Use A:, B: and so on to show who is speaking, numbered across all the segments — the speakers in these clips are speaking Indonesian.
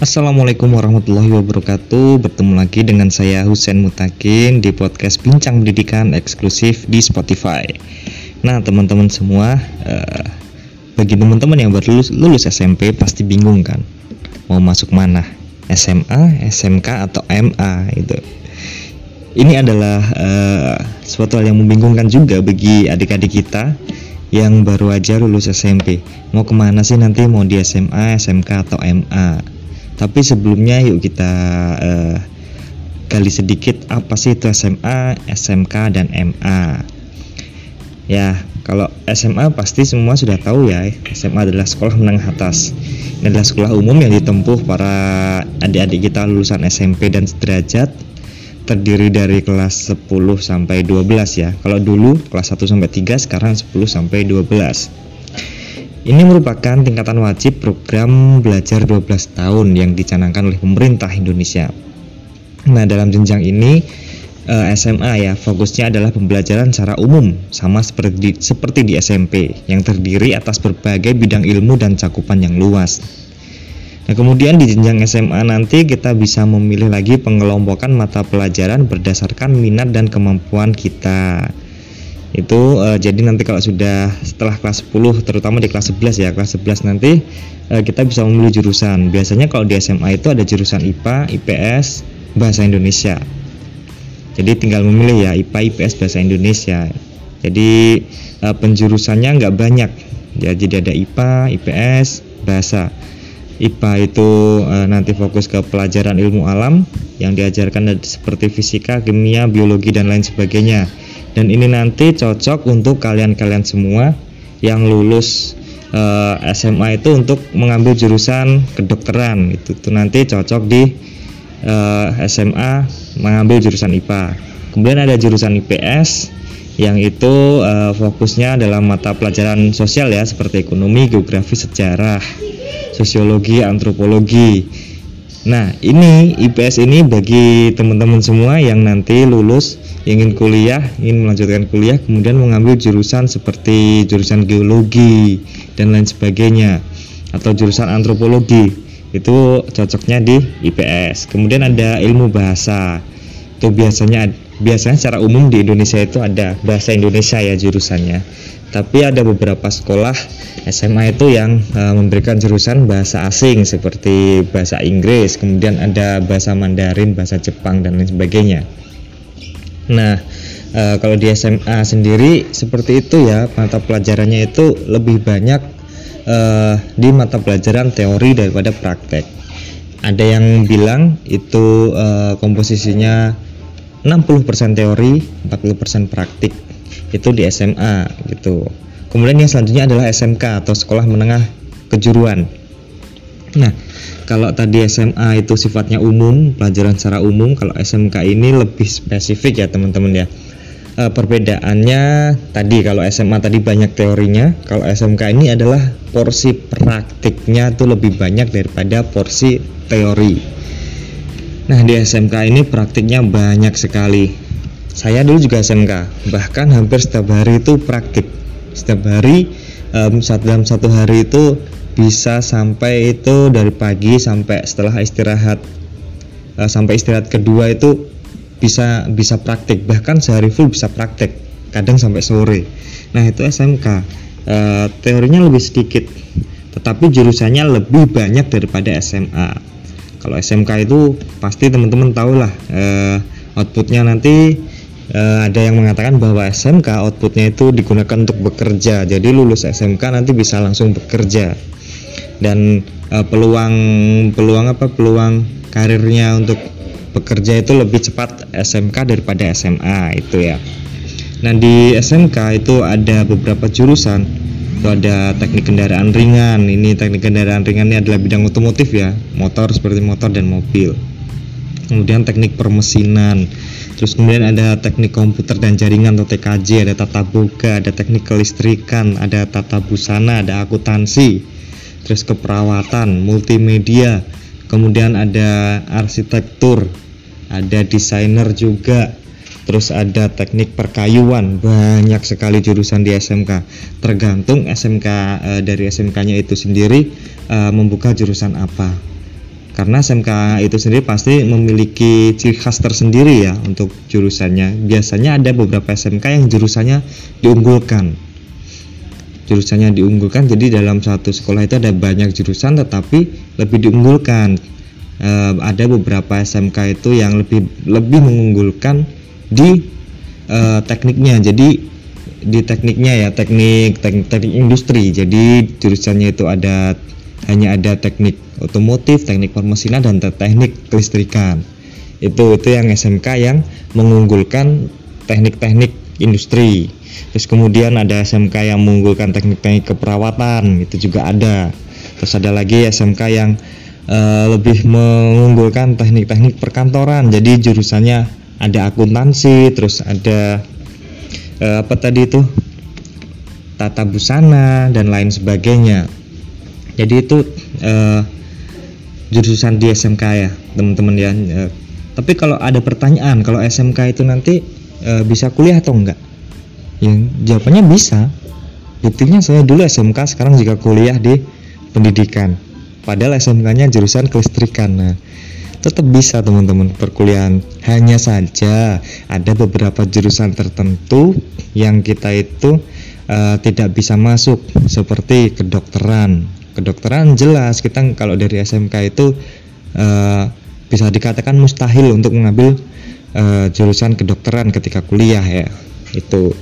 A: Assalamualaikum warahmatullahi wabarakatuh. Bertemu lagi dengan saya Husen Mutakin Di podcast Bincang Pendidikan eksklusif di Spotify. Nah teman-teman semua uh, Bagi teman-teman yang baru lulus, lulus SMP Pasti bingung kan? Mau masuk mana? SMA, SMK atau MA itu Ini adalah uh, suatu hal yang membingungkan juga bagi adik-adik kita yang baru aja lulus SMP mau ke mana sih nanti? Mau di SMA, SMK atau MA tapi sebelumnya yuk kita uh, gali sedikit apa sih itu SMA, SMK dan MA ya kalau SMA pasti semua sudah tahu ya SMA adalah sekolah menengah atas ini adalah sekolah umum yang ditempuh para adik-adik kita lulusan SMP dan sederajat terdiri dari kelas 10 sampai 12 ya. Kalau dulu kelas 1 sampai 3, sekarang 10 sampai 12. Ini merupakan tingkatan wajib program belajar 12 tahun yang dicanangkan oleh pemerintah Indonesia. Nah, dalam jenjang ini eh, SMA ya, fokusnya adalah pembelajaran secara umum sama seperti seperti di SMP yang terdiri atas berbagai bidang ilmu dan cakupan yang luas. Nah, kemudian di jenjang SMA nanti kita bisa memilih lagi pengelompokan mata pelajaran berdasarkan minat dan kemampuan kita. Itu uh, jadi nanti kalau sudah setelah kelas 10 terutama di kelas 11 ya, kelas 11 nanti uh, kita bisa memilih jurusan. Biasanya kalau di SMA itu ada jurusan IPA, IPS, bahasa Indonesia. Jadi tinggal memilih ya IPA, IPS, bahasa Indonesia. Jadi uh, penjurusannya nggak banyak. Ya, jadi ada IPA, IPS, bahasa IPA itu e, nanti fokus ke pelajaran ilmu alam yang diajarkan seperti fisika, kimia, biologi dan lain sebagainya. Dan ini nanti cocok untuk kalian-kalian semua yang lulus e, SMA itu untuk mengambil jurusan kedokteran itu tuh nanti cocok di e, SMA mengambil jurusan IPA. Kemudian ada jurusan IPS yang itu e, fokusnya dalam mata pelajaran sosial ya seperti ekonomi, geografi, sejarah sosiologi, antropologi. Nah, ini IPS ini bagi teman-teman semua yang nanti lulus ingin kuliah, ingin melanjutkan kuliah, kemudian mengambil jurusan seperti jurusan geologi dan lain sebagainya atau jurusan antropologi. Itu cocoknya di IPS. Kemudian ada ilmu bahasa. Itu biasanya biasanya secara umum di Indonesia itu ada bahasa Indonesia ya jurusannya tapi ada beberapa sekolah SMA itu yang uh, memberikan jurusan bahasa asing seperti bahasa Inggris, kemudian ada bahasa Mandarin, bahasa Jepang dan lain sebagainya. Nah, uh, kalau di SMA sendiri seperti itu ya, mata pelajarannya itu lebih banyak uh, di mata pelajaran teori daripada praktek. Ada yang bilang itu uh, komposisinya 60% teori, 40% praktik itu di SMA gitu. Kemudian yang selanjutnya adalah SMK atau sekolah menengah kejuruan. Nah, kalau tadi SMA itu sifatnya umum, pelajaran secara umum, kalau SMK ini lebih spesifik ya teman-teman ya. E, perbedaannya tadi kalau SMA tadi banyak teorinya, kalau SMK ini adalah porsi praktiknya tuh lebih banyak daripada porsi teori. Nah, di SMK ini praktiknya banyak sekali. Saya dulu juga SMK bahkan hampir setiap hari itu praktik. Setiap hari um, dalam satu hari itu bisa sampai itu dari pagi sampai setelah istirahat. Uh, sampai istirahat kedua itu bisa bisa praktik bahkan sehari full bisa praktik kadang sampai sore. Nah itu SMK uh, eh, teorinya lebih sedikit tetapi jurusannya lebih banyak daripada SMA kalau SMK itu pasti teman-teman tahu lah uh, outputnya nanti uh, ada yang mengatakan bahwa SMK outputnya itu digunakan untuk bekerja. Jadi lulus SMK nanti bisa langsung bekerja. Dan uh, peluang peluang apa peluang karirnya untuk bekerja itu lebih cepat SMK daripada SMA itu ya. Nah di SMK itu ada beberapa jurusan itu ada teknik kendaraan ringan. Ini teknik kendaraan ringan ini adalah bidang otomotif ya. Motor seperti motor dan mobil. Kemudian teknik permesinan. Terus kemudian ada teknik komputer dan jaringan atau TKJ, ada tata boga, ada teknik kelistrikan, ada tata busana, ada akuntansi, terus keperawatan, multimedia, kemudian ada arsitektur, ada desainer juga, terus ada teknik perkayuan, banyak sekali jurusan di SMK. Tergantung SMK e, eh, dari SMK-nya itu sendiri e, membuka jurusan apa. karena SMK itu sendiri pasti memiliki ciri khas tersendiri ya untuk jurusannya. Biasanya ada beberapa SMK yang jurusannya diunggulkan. Jurusannya diunggulkan, jadi dalam satu sekolah itu ada banyak jurusan, tetapi lebih diunggulkan. E, ada beberapa SMK itu yang lebih lebih mengunggulkan di e, tekniknya. Jadi di tekniknya ya teknik teknik, teknik industri. Jadi jurusannya itu ada hanya ada teknik otomotif, teknik permesinan dan teknik kelistrikan. Itu itu yang SMK yang mengunggulkan teknik-teknik industri. Terus kemudian ada SMK yang mengunggulkan teknik-teknik keperawatan, itu juga ada. Terus ada lagi SMK yang uh, lebih mengunggulkan teknik-teknik perkantoran. Jadi jurusannya ada akuntansi, terus ada uh, apa tadi itu? tata busana dan lain sebagainya. Jadi itu uh, jurusan di SMK ya teman-teman ya. E, tapi kalau ada pertanyaan kalau SMK itu nanti e, bisa kuliah atau enggak? Yang jawabannya bisa. Buktinya saya dulu SMK sekarang juga kuliah di pendidikan. Padahal SMK-nya jurusan kelistrikan. Nah tetap bisa teman-teman perkuliahan. Hanya saja ada beberapa jurusan tertentu yang kita itu uh, tidak bisa masuk seperti kedokteran. Kedokteran jelas kita kalau dari SMK itu uh, bisa dikatakan mustahil untuk mengambil uh, jurusan kedokteran ketika kuliah ya. Itu.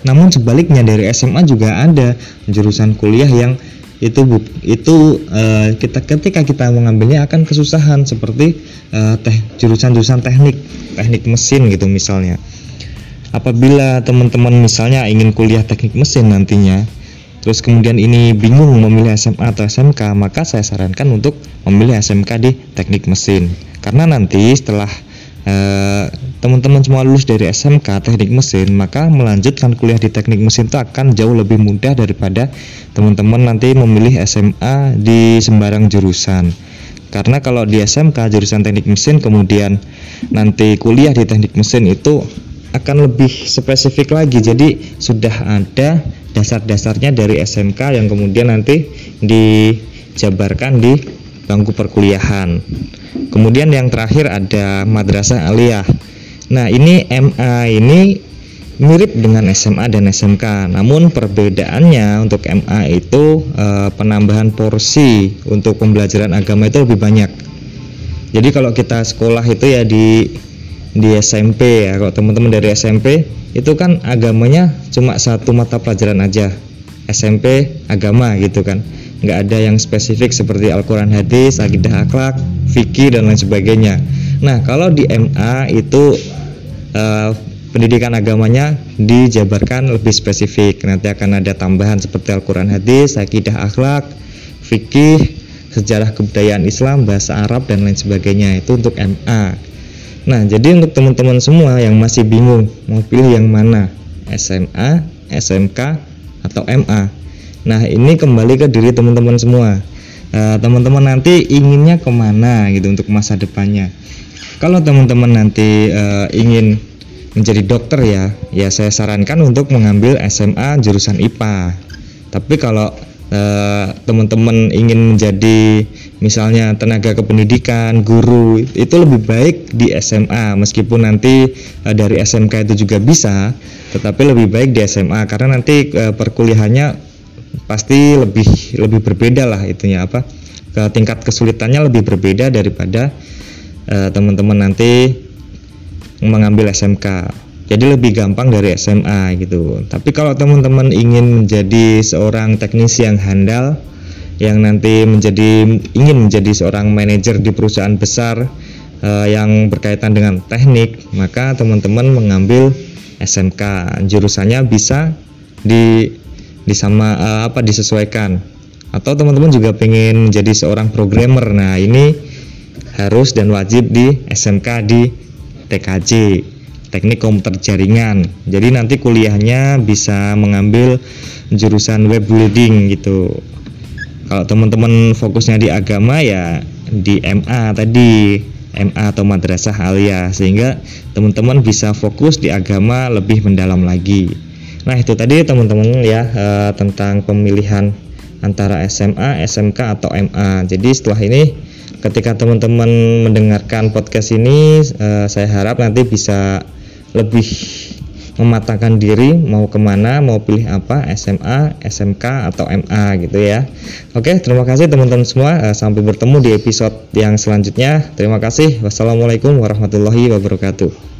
A: Namun sebaliknya dari SMA juga ada jurusan kuliah yang itu itu uh, kita ketika kita mengambilnya akan kesusahan seperti uh, teh jurusan-jurusan teknik teknik mesin gitu misalnya apabila teman-teman misalnya ingin kuliah teknik mesin nantinya terus kemudian ini bingung memilih SMA atau SMK, maka saya sarankan untuk memilih SMK di teknik mesin. Karena nanti setelah eh, teman-teman semua lulus dari SMK teknik mesin, maka melanjutkan kuliah di teknik mesin itu akan jauh lebih mudah daripada teman-teman nanti memilih SMA di sembarang jurusan. Karena kalau di SMK jurusan teknik mesin kemudian nanti kuliah di teknik mesin itu akan lebih spesifik lagi. Jadi sudah ada dasar-dasarnya dari SMK yang kemudian nanti dijabarkan di bangku perkuliahan. Kemudian yang terakhir ada madrasah aliyah. Nah, ini MA ini mirip dengan SMA dan SMK. Namun perbedaannya untuk MA itu e, penambahan porsi untuk pembelajaran agama itu lebih banyak. Jadi kalau kita sekolah itu ya di di SMP ya, kalau teman-teman dari SMP itu kan agamanya cuma satu mata pelajaran aja SMP agama gitu kan nggak ada yang spesifik seperti Al-Quran hadis, akidah akhlak, fikih dan lain sebagainya nah kalau di MA itu uh, pendidikan agamanya dijabarkan lebih spesifik nanti akan ada tambahan seperti Al-Quran hadis, akidah akhlak, fikih, sejarah kebudayaan Islam, bahasa Arab dan lain sebagainya itu untuk MA Nah, jadi untuk teman-teman semua yang masih bingung mau pilih yang mana, SMA, SMK, atau MA. Nah, ini kembali ke diri teman-teman semua. Eh, teman-teman uh, nanti inginnya ke mana gitu untuk masa depannya. Kalau teman-teman nanti uh, ingin menjadi dokter ya, ya saya sarankan untuk mengambil SMA jurusan IPA. Tapi kalau Eh, teman-teman ingin menjadi misalnya tenaga kependidikan, guru, itu lebih baik di SMA meskipun nanti uh, dari SMK itu juga bisa, tetapi lebih baik di SMA karena nanti uh, perkuliahannya pasti lebih lebih berbeda lah itunya apa ke tingkat kesulitannya lebih berbeda daripada teman-teman nanti mengambil SMK jadi lebih gampang dari SMA gitu. Tapi kalau teman-teman ingin menjadi seorang teknisi yang handal yang nanti menjadi ingin menjadi seorang manajer di perusahaan besar uh, yang berkaitan dengan teknik maka teman-teman mengambil SMK jurusannya bisa di di sama uh, apa disesuaikan atau teman-teman juga pengen menjadi seorang programmer nah ini harus dan wajib di SMK di TKJ teknik komputer jaringan. Jadi nanti kuliahnya bisa mengambil jurusan web building gitu. Kalau teman-teman fokusnya di agama ya di MA tadi, MA atau madrasah alia sehingga teman-teman bisa fokus di agama lebih mendalam lagi. Nah, itu tadi teman-teman ya e, tentang pemilihan antara SMA, SMK atau MA. Jadi setelah ini ketika teman-teman mendengarkan podcast ini uh, saya harap nanti bisa lebih mematangkan diri mau ke mana mau pilih apa SMA SMK atau MA gitu ya. Oke terima kasih teman-teman semua. Uh, sampai bertemu di episode yang selanjutnya. Terima kasih. Wassalamualaikum warahmatullahi wabarakatuh